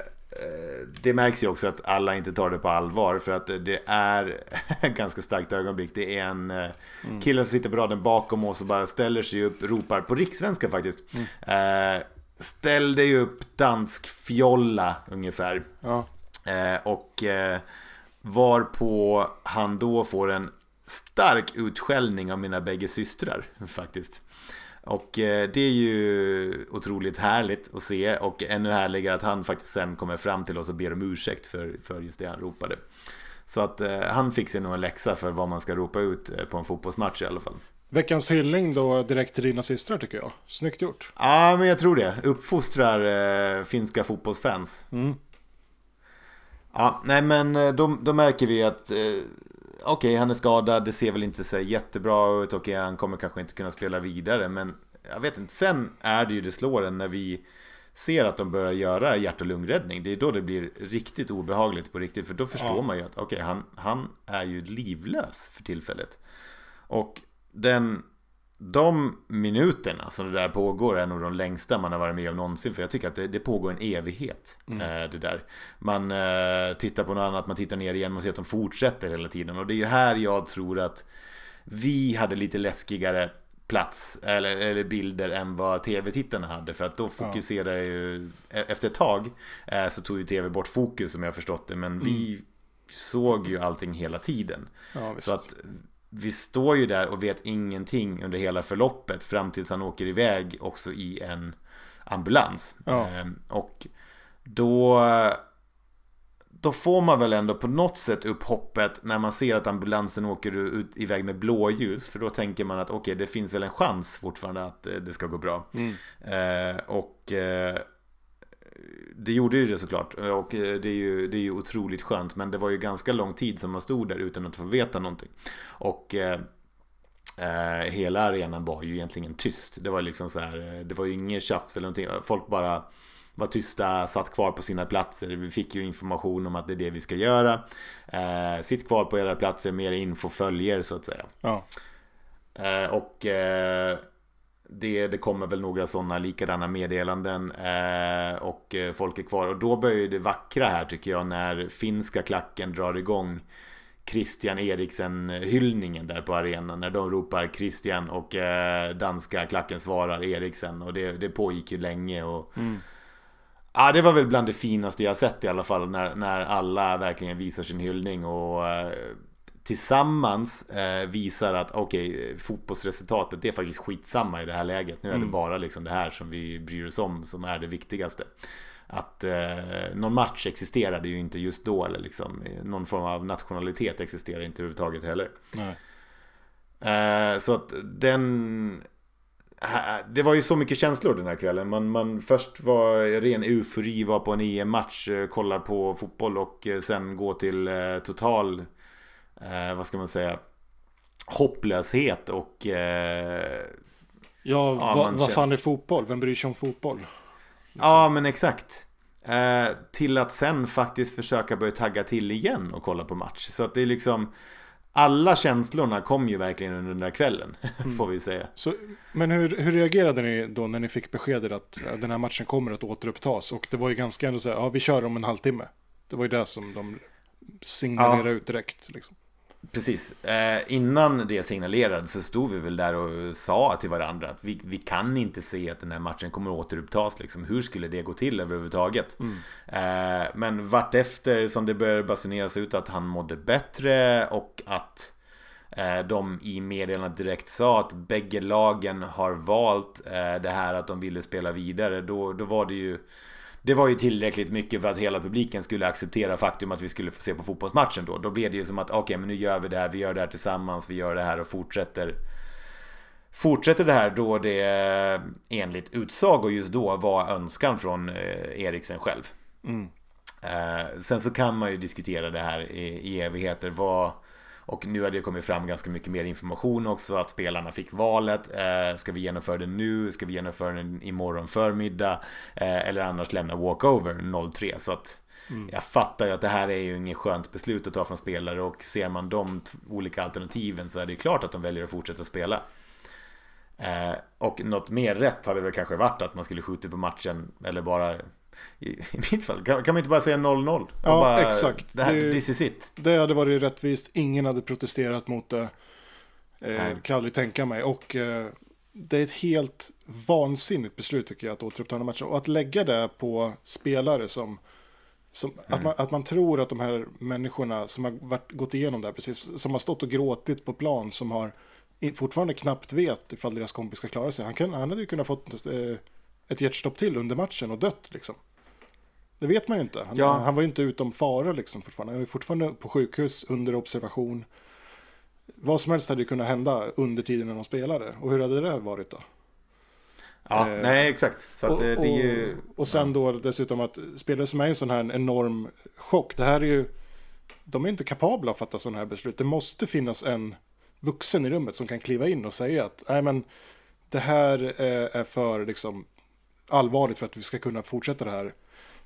det märks ju också att alla inte tar det på allvar för att det är ett ganska starkt ögonblick. Det är en mm. kille som sitter på raden bakom oss och bara ställer sig upp, ropar på rikssvenska faktiskt. Mm ställde ju upp dansk fjolla ungefär. Ja. Eh, och eh, var på han då får en stark utskällning av mina bägge systrar faktiskt. Och eh, det är ju otroligt härligt att se och ännu härligare att han faktiskt sen kommer fram till oss och ber om ursäkt för, för just det han ropade. Så att eh, han fick sig nog en läxa för vad man ska ropa ut eh, på en fotbollsmatch i alla fall. Veckans hyllning då direkt till dina systrar tycker jag. Snyggt gjort. Ja, men jag tror det. Uppfostrar eh, finska fotbollsfans. Mm. Ja, nej men eh, då, då märker vi att eh, okej, okay, han är skadad, det ser väl inte så jättebra ut, okej, okay, han kommer kanske inte kunna spela vidare, men jag vet inte, sen är det ju det slår en när vi ser att de börjar göra hjärt och lungräddning. Det är då det blir riktigt obehagligt på riktigt, för då förstår ja. man ju att okay, han, han är ju livlös för tillfället. Och den, de minuterna som det där pågår är nog de längsta man har varit med om någonsin. För jag tycker att det, det pågår en evighet. Mm. Eh, det där. Man eh, tittar på något annat, man tittar ner igen och ser att de fortsätter hela tiden. Och det är ju här jag tror att vi hade lite läskigare plats eller, eller bilder än vad tv-tittarna hade. För att då fokuserade ja. ju, e-, efter ett tag eh, så tog ju tv bort fokus som jag förstått det. Men mm. vi såg ju allting hela tiden. Ja, så att vi står ju där och vet ingenting under hela förloppet fram tills han åker iväg också i en ambulans. Ja. Ehm, och då, då får man väl ändå på något sätt upp hoppet när man ser att ambulansen åker ut, iväg med blåljus. För då tänker man att okej, okay, det finns väl en chans fortfarande att eh, det ska gå bra. Mm. Ehm, och eh, det gjorde ju det såklart. Och eh, det är, ju, det är ju otroligt skönt. Men det var ju ganska lång tid som man stod där utan att få veta någonting. Och eh, eh, hela arenan var ju egentligen tyst. Det var liksom så här, eh, det var ju inget tjafs eller någonting. Folk bara var tysta, satt kvar på sina platser. Vi fick ju information om att det är det vi ska göra. Eh, sitt kvar på era platser, mer info följer så att säga. Ja. Eh, och eh, det, det kommer väl några sådana likadana meddelanden eh, och eh, folk är kvar. Och då börjar det vackra här tycker jag när finska klacken drar igång Christian Eriksen-hyllningen där på arenan. När de ropar Christian och eh, danska klacken svarar Eriksen. Och det, det pågick ju länge. Och, mm. Ja, det var väl bland det finaste jag sett i alla fall. När, när alla verkligen visar sin hyllning. Och eh, tillsammans eh, visar att okej, okay, fotbollsresultatet det är faktiskt skitsamma i det här läget. Nu är det mm. bara liksom det här som vi bryr oss om som är det viktigaste. Att eh, någon match existerade ju inte just då eller liksom någon form av nationalitet existerar inte överhuvudtaget heller. Eh, så att den det var ju så mycket känslor den här kvällen. Man, man först var ren eufori, var på en EM-match, eh, kollar på fotboll och eh, sen gå till eh, total eh, vad ska man säga, hopplöshet och... Eh, ja, ja vad, fan är fotboll? Vem bryr sig om fotboll? Liksom. Ja, men exakt. Eh, till att sen faktiskt försöka börja tagga till igen och kolla på match. Så att det är liksom... Alla känslorna kom ju verkligen under den där kvällen, mm. får vi säga. Så, men hur, hur reagerade ni då när ni fick beskedet att den här matchen kommer att återupptas? Och det var ju ganska ändå så här, ja vi kör om en halvtimme. Det var ju det som de signalerade ja. ut direkt. Liksom. Precis. Eh, innan det signalerades så stod vi väl där och sa till varandra att vi, vi kan inte se att den här matchen kommer återupptas. Liksom. Hur skulle det gå till överhuvudtaget? Mm. Eh, men vartefter som det började basuneras ut att han mådde bättre och att eh, de i meddelandet direkt sa att bägge lagen har valt eh, det här att de ville spela vidare. Då, då var det ju det var ju tillräckligt mycket för att hela publiken skulle acceptera faktum att vi skulle få se på fotbollsmatchen då. Då blev det ju som att okej, okay, men nu gör vi det här, vi gör det här tillsammans, vi gör det här och fortsätter. Fortsätter det här då det enligt utsago just då var önskan från eh, Eriksen själv. Mm. Eh, sen så kan man ju diskutera det här i, i evigheter. Vad, och nu har det kommit fram ganska mycket mer information också att spelarna fick valet. Eh, ska vi genomföra det nu? Ska vi genomföra det imorgon förmiddag? Eh, eller annars lämna walkover 03. Så att mm. jag fattar ju att det här är ju inget skönt beslut att ta från spelare och ser man de olika alternativen så är det klart att de väljer att fortsätta spela. Eh, och något mer rätt hade väl kanske varit att man skulle skjuta på matchen eller bara i, i mitt fall, kan, kan man inte bara säga 0-0? Ja, bara, exakt. Det här, det, this is it. Det hade varit rättvist, ingen hade protesterat mot det. Eh, kan aldrig tänka mig. Och eh, det är ett helt vansinnigt beslut tycker jag att återuppta matchen. Och att lägga det på spelare som... som mm. att, man, att man tror att de här människorna som har varit, gått igenom det här precis, som har stått och gråtit på plan, som har fortfarande knappt vet ifall deras kompis ska klara sig. Han, kan, han hade ju kunnat fått eh, ett hjärtstopp till under matchen och dött liksom. Det vet man ju inte. Han, ja. han var ju inte utom fara liksom fortfarande. Han var fortfarande på sjukhus under observation. Vad som helst hade kunnat hända under tiden när de spelade. Och hur hade det varit då? Ja, eh, nej exakt. Så och, det, det är ju... och sen då dessutom att spelare som är en sån här enorm chock. Det här är ju... De är inte kapabla att fatta sådana här beslut. Det måste finnas en vuxen i rummet som kan kliva in och säga att nej men det här är för liksom allvarligt för att vi ska kunna fortsätta det här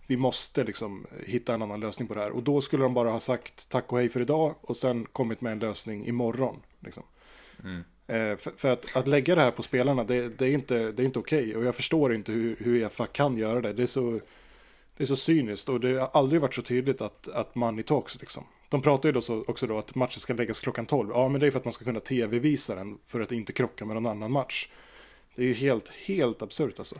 vi måste liksom hitta en annan lösning på det här. Och då skulle de bara ha sagt tack och hej för idag och sen kommit med en lösning imorgon. Liksom. Mm. Eh, för, för att, att, lägga det här på spelarna, det, det är inte, inte okej. Okay. Och jag förstår inte hur, hur Uefa kan göra det. Det är, så, det är så cyniskt och det har aldrig varit så tydligt att, att money talks. Liksom. De pratar ju då så, också då att matchen ska läggas klockan 12. Ja, men det är för att man ska kunna tv-visa den för att inte krocka med någon annan match. Det är ju helt, helt absurt alltså.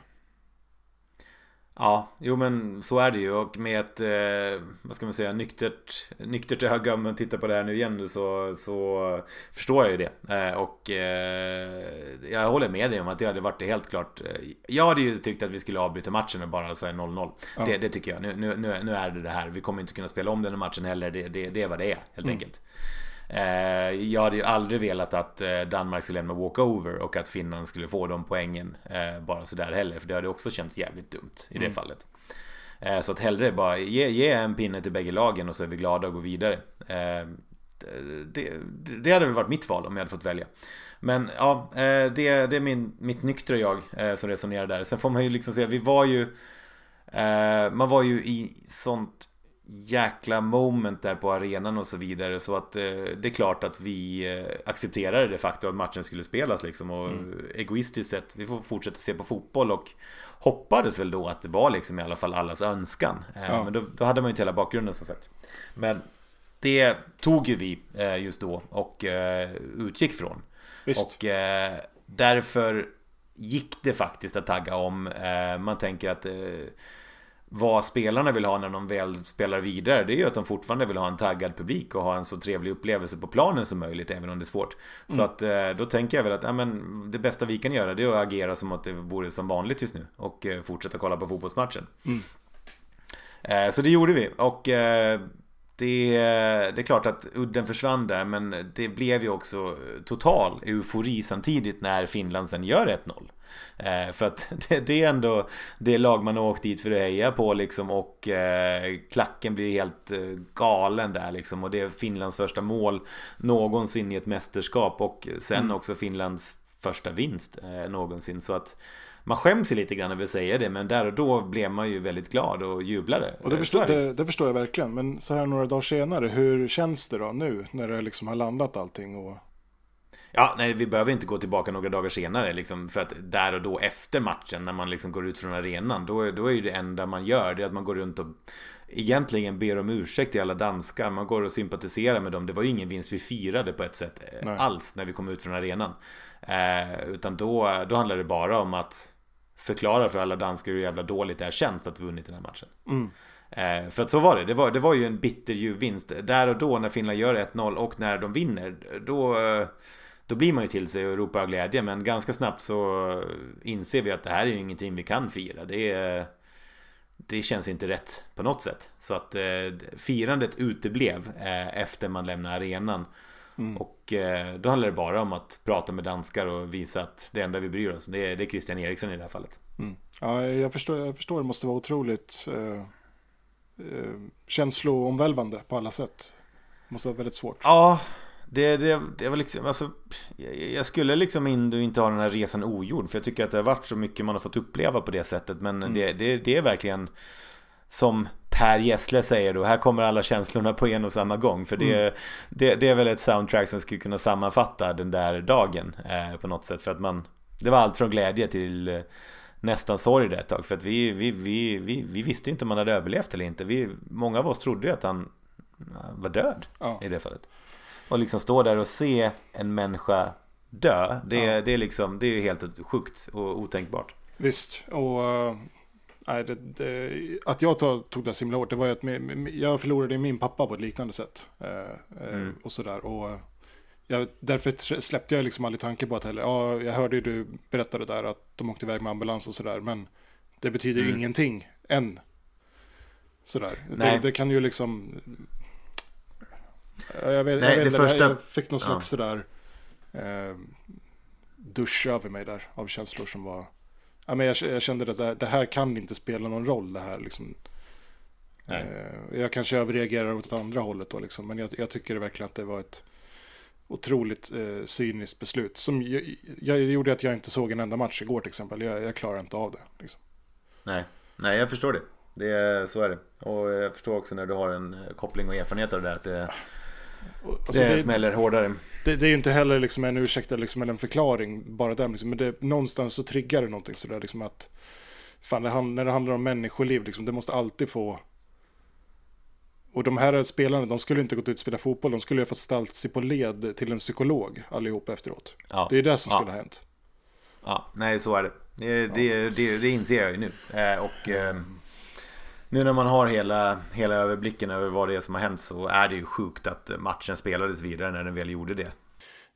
Ja, jo men så är det ju och med ett, eh, vad ska man säga, nyktert, nyktert öga om man tittar på det här nu igen så, så förstår jag ju det. Eh, och eh, jag håller med dig om att det hade varit helt klart. Eh, jag hade ju tyckt att vi skulle avbryta matchen och bara säga 0-0. Ja. Det, det, tycker jag. Nu, nu, nu, är det det här. Vi kommer inte kunna spela om den här matchen heller. Det, det, det är vad det är, helt mm. enkelt. Eh, jag hade ju aldrig velat att eh, Danmark skulle lämna walkover och att Finland skulle få de poängen eh, bara sådär heller. För det hade också känts jävligt dumt i det mm. fallet. Så att hellre bara ge, ge en pinne till bägge lagen och så är vi glada och går vidare. Det, det hade väl varit mitt val om jag hade fått välja. Men ja, det, det är min, mitt nyktra jag som resonerar där. Sen får man ju liksom säga, vi var ju man var ju i sånt jäkla moment där på arenan och så vidare. Så att eh, det är klart att vi eh, accepterade det faktum att matchen skulle spelas liksom. Och mm. egoistiskt sett, vi får fortsätta se på fotboll och hoppades väl då att det var liksom i alla fall allas önskan. Eh, ja. Men då, då, hade man ju inte hela bakgrunden som sagt. Men det tog ju vi eh, just då och eh, utgick från. Visst. Och eh, därför gick det faktiskt att tagga om. man tänker att vad spelarna vill ha när de väl spelar vidare det är ju att de fortfarande vill ha en taggad publik och ha en så trevlig upplevelse på planen som möjligt även om det är svårt. Mm. Så att eh, då tänker jag väl att ja, men, det bästa vi kan göra det är att agera som att det vore som vanligt just nu och eh, fortsätta kolla på fotbollsmatchen. Mm. Eh, så det gjorde vi och det, det, är klart att udden försvann där men det blev ju också total eufori samtidigt när Finland sen gör 1-0. Eh, för att det, det, är ändå det lag man har åkt dit för att heja på liksom och eh, klacken blir helt eh, galen där liksom och det är Finlands första mål någonsin i ett mästerskap och sen mm. också Finlands första vinst någonsin så att man skäms ju lite grann över att säga det, men där och då blev man ju väldigt glad och jublade. Och det förstår, det, det förstår jag verkligen, men så här några dagar senare, hur känns det då nu när det liksom har landat allting? Och... Ja, nej, vi behöver inte gå tillbaka några dagar senare liksom, för att där och då efter matchen när man liksom går ut från arenan då, då är ju det enda man gör det är att man går runt och egentligen ber om ursäkt till alla danskar. Man går och sympatiserar med dem. Det var ju ingen vinst vi firade på ett sätt eh, nej. alls när vi kom ut från arenan. Eh, utan då, då handlar det bara om att förklara för alla danskar hur jävla dåligt det här känns att vi vunnit den här matchen. Mm. Eh, för att så var det. Det var, det var ju en bitterljuv vinst. Där och då när Finland gör 1-0 och när de vinner. Då, då blir man ju till sig och ropar av glädje. Men ganska snabbt så inser vi att det här är ju ingenting vi kan fira. Det, är, det känns inte rätt på något sätt. Så att eh, firandet uteblev eh, efter man lämnar arenan. Mm. Och eh, då handlar det bara om att prata med danskar och visa att det enda vi bryr oss det är, det är Christian Eriksson i det här fallet. Mm. Ja, jag förstår, jag förstår, det måste vara otroligt eh, eh, känsloomvälvande på alla sätt. Det måste vara väldigt svårt. Ja, det, det, det var liksom, alltså, jag skulle liksom inte ha den här resan ogjord. För jag tycker att det har varit så mycket man har fått uppleva på det sättet. Men mm. det, det, det är verkligen som Per Gessle säger då, här kommer alla känslorna på en och samma gång. För det, mm. det, det, är väl ett soundtrack som skulle kunna sammanfatta den där dagen eh, på något sätt. För att man, det var allt från glädje till eh, nästan sorg det ett tag. För att vi, vi, vi, vi, vi visste inte om han hade överlevt eller inte. Vi, många av oss trodde ju att han var död ja. i det fallet. Och liksom stå där och se en människa dö, det, ja. det, är, liksom, det är ju helt sjukt och otänkbart. Visst, och uh, nej, det, det, att jag tog, tog det så himla hårt, det var ju att jag förlorade min pappa på ett liknande sätt. Uh, mm. Och sådär. Och, jag, därför släppte jag liksom aldrig tanken på att heller, ja, jag hörde ju du berättade där att de åkte iväg med ambulans och sådär, men det betyder mm. ingenting än. Sådär. Det, det, kan ju liksom jag, vet, Nej, jag, vet, det första... jag fick någon slags ja. sådär eh, dusch över mig där av känslor som var... Ja, men jag, jag kände att det här kan inte spela någon roll det här liksom. Eh, jag kanske överreagerar åt andra hållet då liksom, men jag, jag tycker verkligen att det var ett otroligt eh, cyniskt beslut. Som jag, jag, gjorde att jag inte såg en enda match igår till exempel. Jag, jag klarar inte av det. Liksom. Nej. Nej, jag förstår det. det. Så är det. Och jag förstår också när du har en koppling och erfarenhet av det där. Att det, Alltså det, det smäller hårdare. Det, det, är inte heller liksom en ursäkt liksom, eller en förklaring, bara den. Liksom, men det, någonstans så triggar det någonting sådär liksom att fan, det, när det handlar om människoliv, liksom, det måste alltid få... Och de här spelarna, de skulle inte gått ut och spela fotboll, de skulle ha fått ställt sig på led till en psykolog allihop efteråt. Ja. Det är det som ja. skulle ha hänt. Ja, nej så är det. Det, det, det, det inser jag ju nu. Eh, och... Eh, nu när man har hela, hela överblicken över vad det är som har hänt så är det ju sjukt att matchen spelades vidare när den väl gjorde det.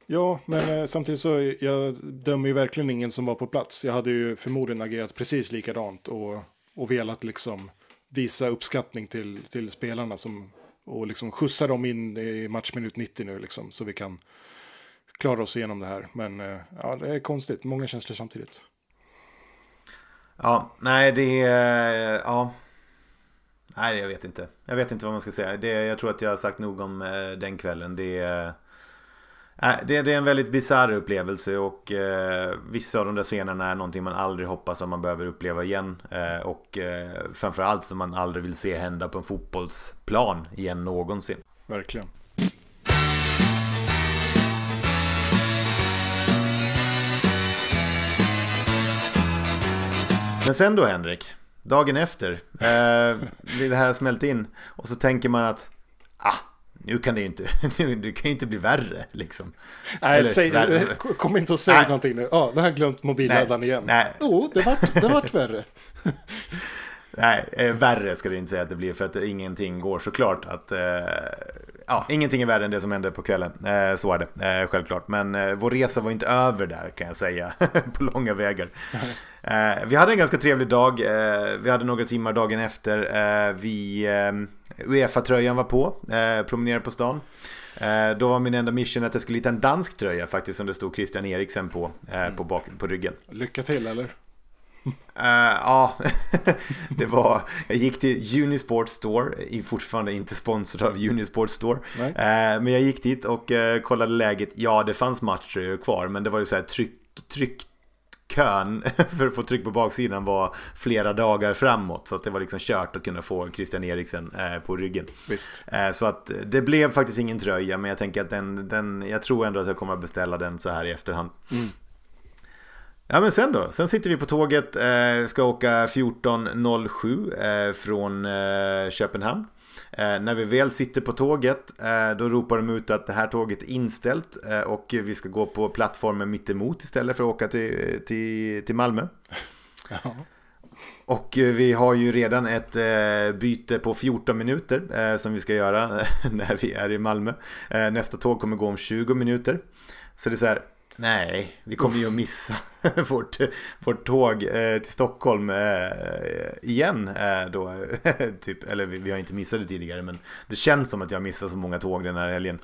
Ja, men eh, samtidigt så jag dömer ju verkligen ingen som var på plats. Jag hade ju förmodligen agerat precis likadant och, och velat liksom visa uppskattning till, till spelarna som, och liksom skjutsa dem in i matchminut 90 nu liksom, så vi kan klara oss igenom det här. Men eh, ja, det är konstigt, många känslor samtidigt. Ja, nej det är, ja, Nej, jag vet inte. Jag vet inte vad man ska säga. Det, jag tror att jag har sagt nog om eh, den kvällen. Det, det, det är en väldigt bizarr upplevelse och eh, vissa av de där scenerna är någonting man aldrig hoppas att man behöver uppleva igen. Eh, och eh, framförallt som man aldrig vill se hända på en fotbollsplan igen någonsin. Verkligen. Men sen då Henrik, dagen efter, eh, det här har smält in och så tänker man att ah, nu kan det ju inte, det kan inte bli värre liksom. Nej, säg, värre. kom inte och säg nej. någonting nu. Ja, nu har jag glömt mobilladdaren igen. Nej. Jo, det vart, det vart värre. nej, eh, värre ska det inte säga att det blir för att ingenting går såklart att eh, ja, ingenting är värre än det som hände på kvällen. Eh, så är det, eh, självklart. Men eh, vår resa var inte över där kan jag säga, på långa vägar. Eh, vi hade en ganska trevlig dag. Eh, vi hade några timmar dagen efter. Eh, vi, Uefa-tröjan var på, promenerade på stan. Då var min enda mission att jag skulle hitta en dansk tröja faktiskt som det stod Christian Eriksen på, på, bak, på ryggen. Lycka till eller? Uh, ja, det var... Jag gick till Unisport Store, fortfarande inte sponsrad av Unisport Store. Uh, men jag gick dit och uh, kollade läget. Ja, det fanns matcher kvar, men det var ju så här tryck, tryck kön för att få tryck på baksidan var flera dagar framåt. Så att det var liksom kört att kunna få Christian Eriksen på ryggen. Visst. Så att det blev faktiskt ingen tröja, men jag tänker att den, den jag tror ändå att jag kommer att beställa den så här i efterhand. Mm. Ja men sen då, sen sitter vi på tåget, eh, ska åka 14.07 eh, från eh, Köpenhamn. Eh, när vi väl sitter på tåget eh, då ropar de ut att det här tåget är inställt eh, och vi ska gå på plattformen mittemot istället för att åka till, till, till Malmö. Ja. Och vi har ju redan ett byte på 14 minuter som vi ska göra när vi är i Malmö. nästa tåg kommer gå om 20 minuter. Så det är så här, Nej, vi kommer ju att missa vårt, vårt tåg eh, till Stockholm eh, igen. Eh, då, typ, eller vi, vi, har inte missat det tidigare, men det känns som att jag har missat så många tåg den här helgen.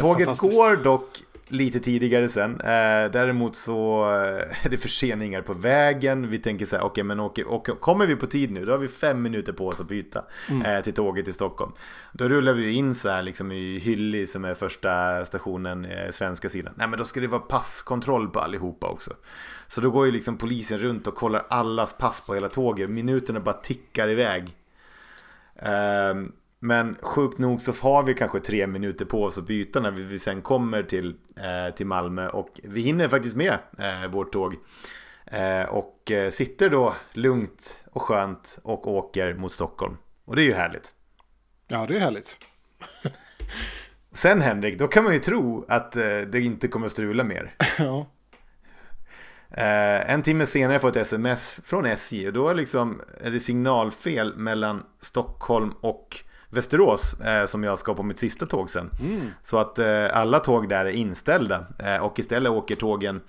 Tåget går dock lite tidigare sen. Eh, däremot så eh, är det förseningar på vägen. Vi tänker så här, okej okay, men åker, åker, kommer vi på tid nu, då har vi fem minuter på oss att byta mm. eh, till tåget till Stockholm. Då rullar vi in så här liksom i Hylli som är första stationen, eh, svenska sidan. Nej men då ska det vara passkontroll på allihopa också. Så då går ju liksom polisen runt och kollar allas pass på hela tåget. Minuterna bara tickar iväg. Um, men sjukt nog så har vi kanske tre minuter på oss att byta när vi sen kommer till, eh, till Malmö. Och vi hinner faktiskt med eh, vårt tåg. Eh, och eh, sitter då lugnt och skönt och åker mot Stockholm. Och det är ju härligt. Ja, det är härligt. sen Henrik, då kan man ju tro att eh, det inte kommer strula mer. ja. Eh, en timme senare får jag ett sms från SJ och då är, liksom, är det signalfel mellan Stockholm och Västerås eh, som jag ska på mitt sista tåg sen. Mm. Så att eh, alla tåg där är inställda eh, och istället åker tågen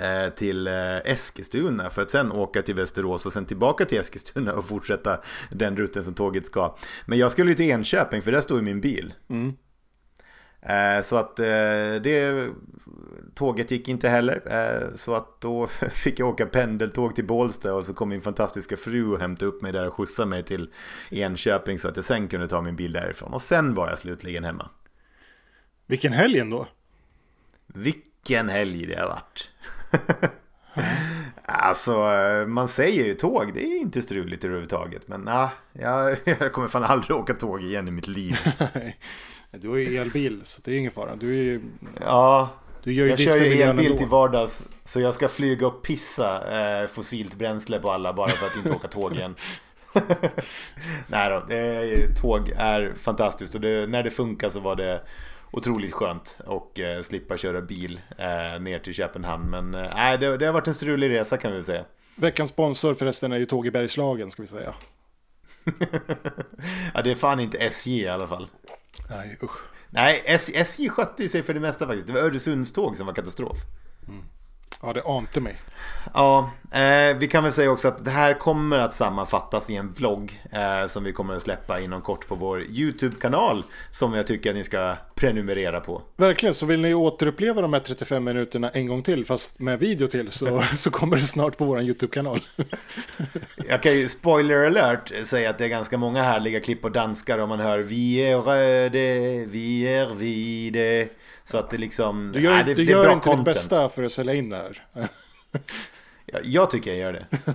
eh, till eh, Eskilstuna för att sen åka till Västerås och sen tillbaka till Eskilstuna och fortsätta den rutten som tåget ska. Men jag skulle till Enköping för där står ju min bil. Mm. Eh, så att det tåget gick inte heller. Eh, så att då fick jag åka pendeltåg till Bålsta och så kom min fantastiska fru och hämtade upp mig där och skjutsade mig till Enköping så att jag sen kunde ta min bil därifrån. Och sen var jag slutligen hemma. Vilken helg ändå. Vilken helg det har varit. alltså, man säger ju tåg, det är inte struligt överhuvudtaget. Men nah, jag, jag kommer fan aldrig åka tåg igen i mitt liv. Du har ju elbil, så det är ingen fara. Du är ju... Ja, du gör ju jag kör ju elbil till vardags så jag ska flyga och pissa eh, fossilt bränsle på alla bara för att inte åka tåg igen. Nej då, det, tåg är fantastiskt och det, när det funkar så var det otroligt skönt och eh, slippa köra bil eh, ner till Köpenhamn. Men eh, det, det har varit en strulig resa kan vi säga. Veckans sponsor förresten är ju Tåg i Bergslagen ska vi säga. ja, det är fan inte SJ i alla fall. Nej, usch. Nej, SJ skötte sig för det mesta faktiskt. Det var Öresundståg som var katastrof. Mm. Ja, det ante mig. Ja, eh, vi kan väl säga också att det här kommer att sammanfattas i en vlogg eh, som vi kommer att släppa inom kort på vår YouTube-kanal som jag tycker att ni ska prenumerera på. Verkligen, så vill ni återuppleva de här 35 minuterna en gång till, fast med video till, så, så kommer det snart på vår YouTube-kanal. Jag kan ju, spoiler alert, säga att det är ganska många härliga klipp på danskar om man hör Vi är röde, vi är vide. Så att det liksom... Du gör, nej, det, du det gör inte content. ditt bästa för att sälja in det här. jag, jag tycker jag gör det.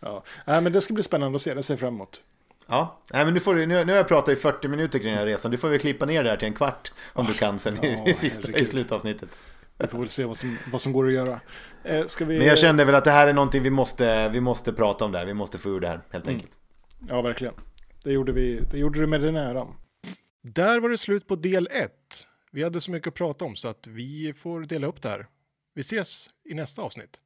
ja, nej, men det ska bli spännande att se, det ser jag fram emot. Ja, Nej, men nu, får du, nu, nu har jag pratat i 40 minuter kring den här resan. Du får väl klippa ner det här till en kvart om du kan sen ja, i, sista, i slutavsnittet. Vi får väl se vad som, vad som går att göra. Eh, vi... Men jag kände väl att det här är någonting vi måste, vi måste prata om där. Vi måste få ur det här helt mm. enkelt. Ja, verkligen. Det gjorde, vi, det gjorde du med den äran. Där var det slut på del 1. Vi hade så mycket att prata om så att vi får dela upp det här. Vi ses i nästa avsnitt.